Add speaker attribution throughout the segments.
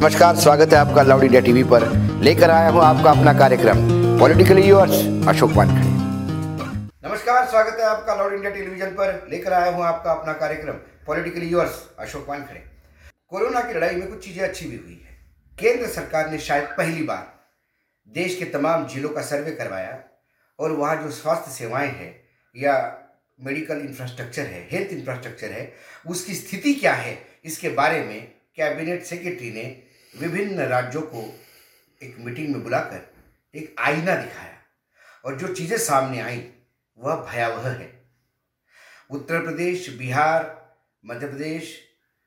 Speaker 1: नमस्कार, स्वागत है आपका लाउड इंडिया टीवी पर। लेकर आया हूँ आपका अपना कार्यक्रम, पॉलिटिकली यूर्स अशोक वानखड़े। नमस्कार, स्वागत है आपका लाउड इंडिया टेलीविज़न पर। लेकर आया हूँ आपका अपना कार्यक्रम, politically yours Ashok Wankhede. Corona की लड़ाई में कुछ चीज़ें अच्छी भी हुई है। केंद्र सरकार ने शायद पहली बार देश के तमाम जिलों का सर्वे करवाया और वहाँ जो स्वास्थ्य सेवाएँ हैं या मेडिकल इंफ्रास्ट्रक्चर है, हेल्थ इंफ्रास्ट्रक्चर है, उसकी स्थिति क्या है, इसके बारे में कैबिनेट सेक्रेटरी ने विभिन्न राज्यों को एक मीटिंग में बुलाकर एक आईना दिखाया। और जो चीज़ें सामने आई, वह भयावह है। उत्तर प्रदेश, बिहार, मध्य प्रदेश,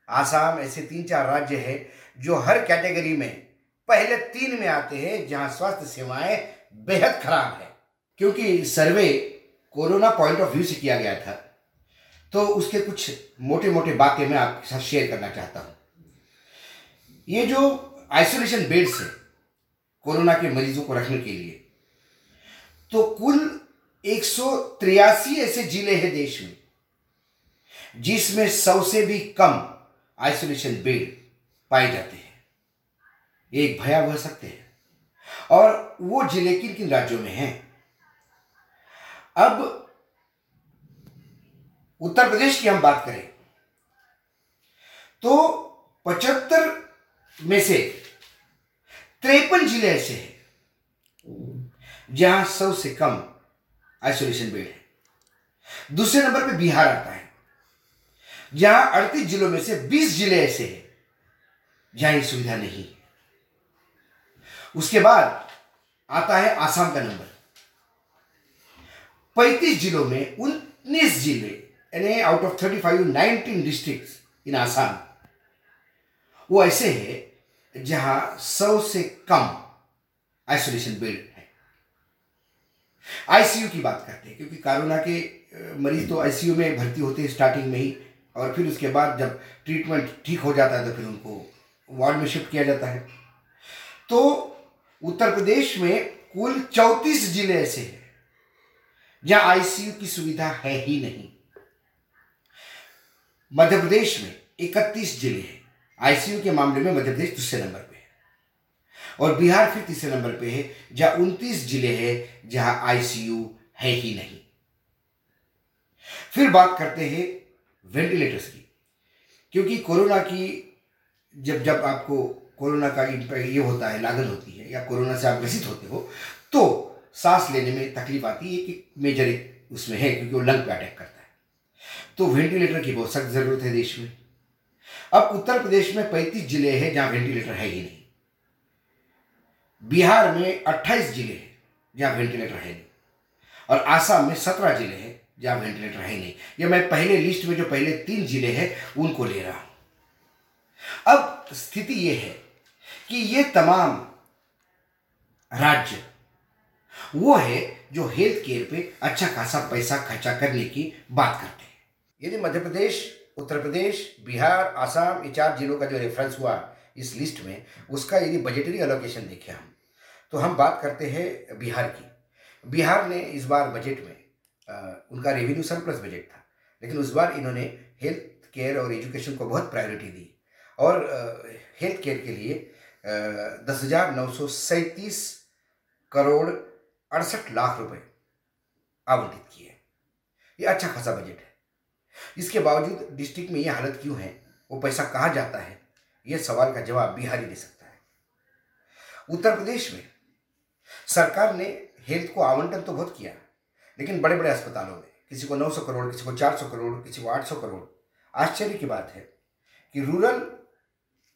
Speaker 1: आसाम, ऐसे तीन चार राज्य हैं जो हर कैटेगरी में पहले तीन में आते हैं, जहाँ स्वास्थ्य सेवाएँ बेहद खराब है। क्योंकि survey corona point of view से किया गया था। तो उसके कुछ मोटे मोटे बातें मैं आपके साथ शेयर करना चाहता हूँ। ये जो आइसोलेशन बेड्स है, कोरोना के मरीजों को रखने के लिए तो कुल एक ऐसे ज़िले हैं देश में, जिसमें सौ से भी कम आइसोलेशन बेड पाए जाते हैं। एक भयावह सकते हैं। और वो ज़िले किन किन राज्यों में हैं? अब उत्तर प्रदेश की हम बात करें तो पचहत्तर में से त्रेपन ज़िले ऐसे हैं जहाँ सौ से कम आइसोलेशन बेड है। दूसरे नंबर पे बिहार आता है, जहाँ अड़तीस जिलों में से बीस ज़िले ऐसे हैं जहाँ ये सुविधा नहीं उसके बाद आता है आसाम का नंबर। पैंतीस जिलों में उन्नीस ज़िले, यानी out of thirty five nineteen district in Assam वो ऐसे है जहाँ सौ से कम आइसोलेशन बेड है। आईसीयू की बात करते हैं, क्योंकि कोरोना के मरीज़ तो आईसीयू में भर्ती होते हैं स्टार्टिंग में ही, और फिर उसके बाद जब ट्रीटमेंट ठीक हो जाता है तो फिर उनको वार्ड में शिफ्ट किया जाता है। तो उत्तर प्रदेश में कुल चौंतीस ज़िले ऐसे हैं, जहाँ आईसीयू की सुविधा है ही नहीं। मध्य प्रदेश में इकतीस ज़िले हैं। आईसीयू के मामले में मध्य प्रदेश दूसरे नंबर पे है। और बिहार फिर तीसरे नंबर पे है, जहाँ उनतीस ज़िले हैं जहाँ आईसीयू है ही नहीं। फिर बात करते हैं वेंटिलेटर्स की, क्योंकि कोरोना की जब जब आपको कोरोना का ये होता है, लागत होती है, या कोरोना से आप ग्रसित होते हो तो सांस लेने में तकलीफ़ आती है कि मेजर उसमें है, क्योंकि वो लंग पे अटैक करता है। तो वेंटिलेटर की बहुत सख्त ज़रूरत है देश में। अब उत्तर प्रदेश में पैंतीस ज़िले हैं जहाँ वेंटिलेटर है ही नहीं। बिहार में अट्ठाईस ज़िले हैं जहाँ वेंटिलेटर है नहीं। और आसाम में सत्रह ज़िले हैं जहाँ वेंटिलेटर है नहीं। ये मैं पहले लिस्ट में जो पहले तीन ज़िले हैं, उनको ले रहा हूँ। अब स्थिति ये है कि ये तमाम राज्य, वो है जो हेल्थ केयर पे अच्छा खासा पैसा खर्चा करने की बात करते हैं। यदि मध्य प्रदेश उत्तर प्रदेश बिहार आसाम ये चार जिलों का जो रेफरेंस हुआ इस लिस्ट में उसका यदि बजटरी अलोकेशन देखें हम तो हम बात करते हैं बिहार की। बिहार ने इस बार बजट में आ, उनका रेवेन्यू सरप्लस बजट था लेकिन उस बार इन्होंने हेल्थ केयर और एजुकेशन को बहुत प्रायोरिटी दी। और हेल्थ केयर के लिए दस हज़ार नौ सौ सैंतीस करोड़ अड़सठ लाख रुपए आवंटित किए। ये अच्छा खासा बजट है। इसके बावजूद डिस्ट्रिक्ट में ये हालत क्यों है? वो पैसा कहाँ जाता है? ये सवाल का जवाब बिहार दे सकता है। उत्तर प्रदेश में सरकार ने हेल्थ को आवंटन तो बहुत किया, लेकिन बड़े बड़े अस्पतालों में, किसी को 900 करोड़, किसी को 400 करोड़, किसी को 800 करोड़। आश्चर्य की बात है कि rural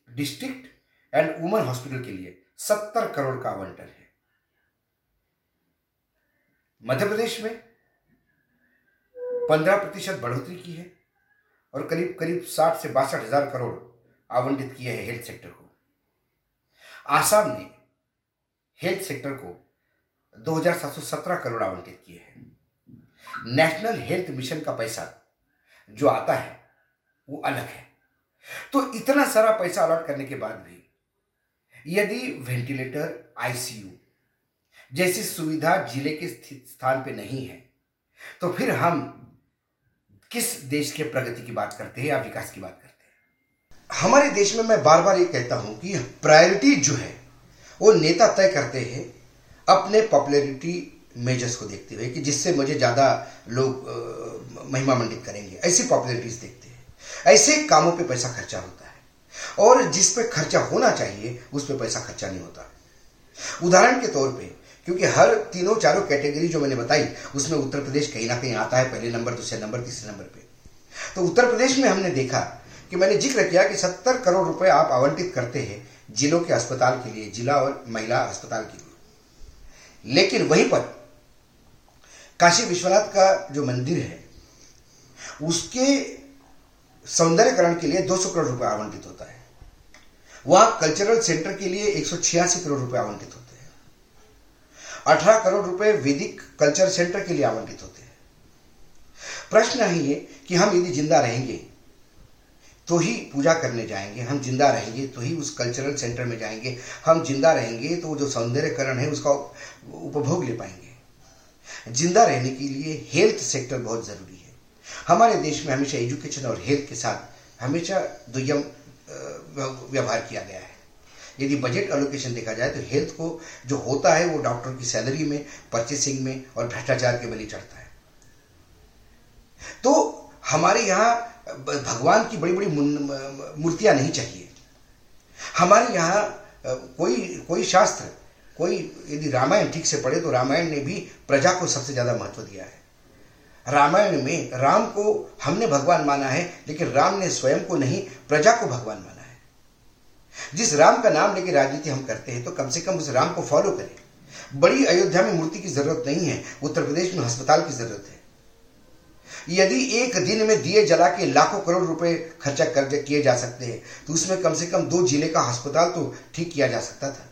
Speaker 1: district and woman hospital के लिए 70 करोड़ का आवंटन है। मध्य प्रदेश में पंद्रह प्रतिशत बढ़ोतरी की है और करीब करीब साठ से बासठ हज़ार करोड़ आवंटित किए हैं हेल्थ सेक्टर को। आसाम ने हेल्थ सेक्टर को 2717 करोड़ आवंटित किए हैं। नेशनल हेल्थ मिशन का पैसा जो आता है, वो अलग है। तो इतना सारा पैसा अलॉट करने के बाद भी यदि वेंटिलेटर आईसीयू जैसी सुविधा ज़िले के स्थान पे नहीं है तो फिर हम किस देश के प्रगति की बात करते हैं या विकास की बात करते हैं? हमारे देश में मैं बार बार ये कहता हूँ कि प्रायोरिटी जो है, वो नेता तय करते हैं अपने पॉपुलैरिटी मेजर्स को देखते हुए कि जिससे मुझे ज़्यादा लोग महिमा मंडित करेंगे। ऐसी पॉपुलरिटीज देखते हैं। ऐसे कामों पे पैसा खर्चा होता है। और जिस पे खर्चा होना चाहिए, उस पर पैसा खर्चा नहीं होता। उदाहरण के तौर पे क्योंकि हर तीनों चारों कैटेगरी जो मैंने बताई, उसमें उत्तर प्रदेश कहीं ना कहीं आता है, पहले नंबर, दूसरे नंबर, तीसरे नंबर पे। तो उत्तर प्रदेश में हमने देखा कि मैंने ज़िक्र किया कि सत्तर करोड़ रुपए आप आवंटित करते हैं जिलों के अस्पताल के लिए, जिला और महिला अस्पताल के लिए। लेकिन वहीं पर काशी विश्वनाथ का जो मंदिर है, उसके सौंदर्यकरण के लिए 200 करोड़ रुपए आवंटित होता है। वहाँ कल्चरल सेंटर के लिए एक सौ छियासी करोड़ रुपए आवंटित होता हैं। 18 करोड़ रुपए वैदिक कल्चर सेंटर के लिए आवंटित होते हैं। प्रश्न है कि हम यदि ज़िंदा रहेंगे तो ही पूजा करने जाएँगे, हम ज़िंदा रहेंगे तो ही उस कल्चरल सेंटर में जाएँगे। हम ज़िंदा रहेंगे तो जो सौंदर्यकरण है, उसका उपभोग ले पाएँगे। ज़िंदा रहने के लिए हेल्थ सेक्टर बहुत ज़रूरी है। हमारे देश में हमेशा एजुकेशन और हेल्थ के साथ हमेशा दुयम व्यवहार किया गया है। यदि बजट एलोकेशन देखा जाए तो हेल्थ को जो होता है वो डॉक्टर की सैलरी में परचेसिंग में और भ्रष्टाचार के बलि चढ़ता है। तो हमारे यहाँ भगवान की बड़ी बड़ी मूर्तियाँ नहीं चाहिए। हमारे यहाँ, कोई कोई शास्त्र, कोई यदि रामायण ठीक से पढ़े तो रामायण ने भी प्रजा को सबसे ज़्यादा महत्व दिया है। रामायण में राम को हमने भगवान माना है, लेकिन राम ने स्वयं को नहीं, प्रजा को भगवान माना जिस राम का नाम लेके राजनीति हम करते हैं तो कम से कम उस राम को फॉलो करें। बड़ी अयोध्या में मूर्ति की ज़रूरत नहीं है, उत्तर प्रदेश में अस्पताल की ज़रूरत है। यदि एक दिन में दिए जला के लाखों करोड़ रुपए खर्चा कर किए जा सकते हैं तो उसमें कम से कम दो ज़िले का अस्पताल तो ठीक किया जा सकता था।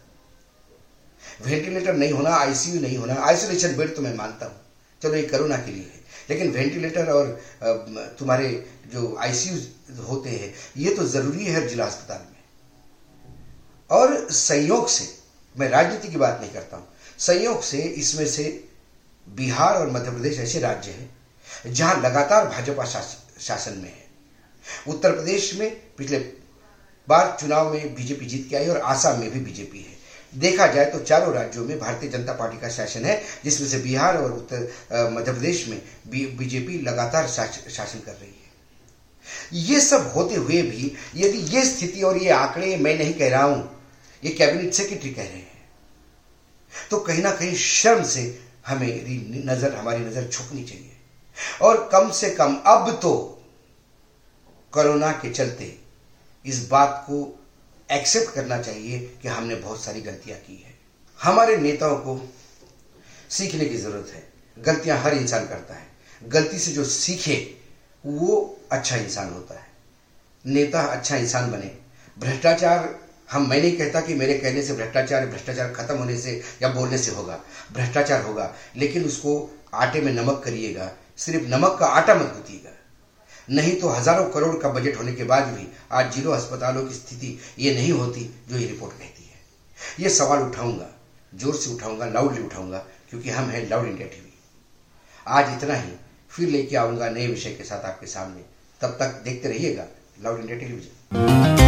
Speaker 1: वेंटिलेटर नहीं होना, आईसीयू नहीं होना, आइसोलेशन बेड तो मैं मानता हूँ। चलो, ये कोरोना के लिए है। लेकिन वेंटिलेटर और तुम्हारे जो आईसीयू होते हैं, ये तो ज़रूरी है हर जिला अस्पताल में। और संयोग से, मैं राजनीति की बात नहीं करता हूँ, संयोग से इसमें से बिहार और मध्य प्रदेश ऐसे राज्य हैं, जहाँ लगातार भाजपा शासन में है। उत्तर प्रदेश में पिछले बार चुनाव में बीजेपी जीत के आई और आसाम में भी बीजेपी है। देखा जाए तो चारों राज्यों में भारतीय जनता पार्टी का शासन है, जिसमें से बिहार और उत्तर मध्य प्रदेश में बीजेपी लगातार शासन कर रही है। ये सब होते हुए भी यदि ये स्थिति और ये आंकड़े मैं नहीं कह रहा हूँ ये कैबिनेट सेक्रेटरी कह रहे हैं। तो कहीं ना कहीं शर्म से हमें नज़र, हमारी नज़र झुकनी चाहिए। और कम से कम अब तो कोरोना के चलते इस बात को एक्सेप्ट करना चाहिए कि हमने बहुत सारी गलतियाँ की है। हमारे नेताओं को सीखने की ज़रूरत है। गलतियाँ हर इंसान करता है। गलती से जो सीखे, वो अच्छा इंसान होता है। नेता अच्छा इंसान बने। भ्रष्टाचार हम, मैं नहीं कहता कि मेरे कहने से भ्रष्टाचार भ्रष्टाचार खत्म होने से या बोलने से होगा, भ्रष्टाचार होगा, लेकिन उसको आटे में नमक करिएगा, सिर्फ़ नमक का आटा मत गुथिएगा। नहीं तो हज़ारों करोड़ का बजट होने के बाद भी आज जिलों अस्पतालों की स्थिति ये नहीं होती जो ये रिपोर्ट कहती है। ये सवाल उठाऊँगा, ज़ोर से उठाऊँगा लाउडली उठाऊँगा, क्योंकि हम हैं लाउड इंडिया टीवी आज इतना ही, फिर लेके आऊँगा नए विषय के साथ आपके सामने। तब तक देखते रहिएगा लाउड इंडिया टेलीविज़न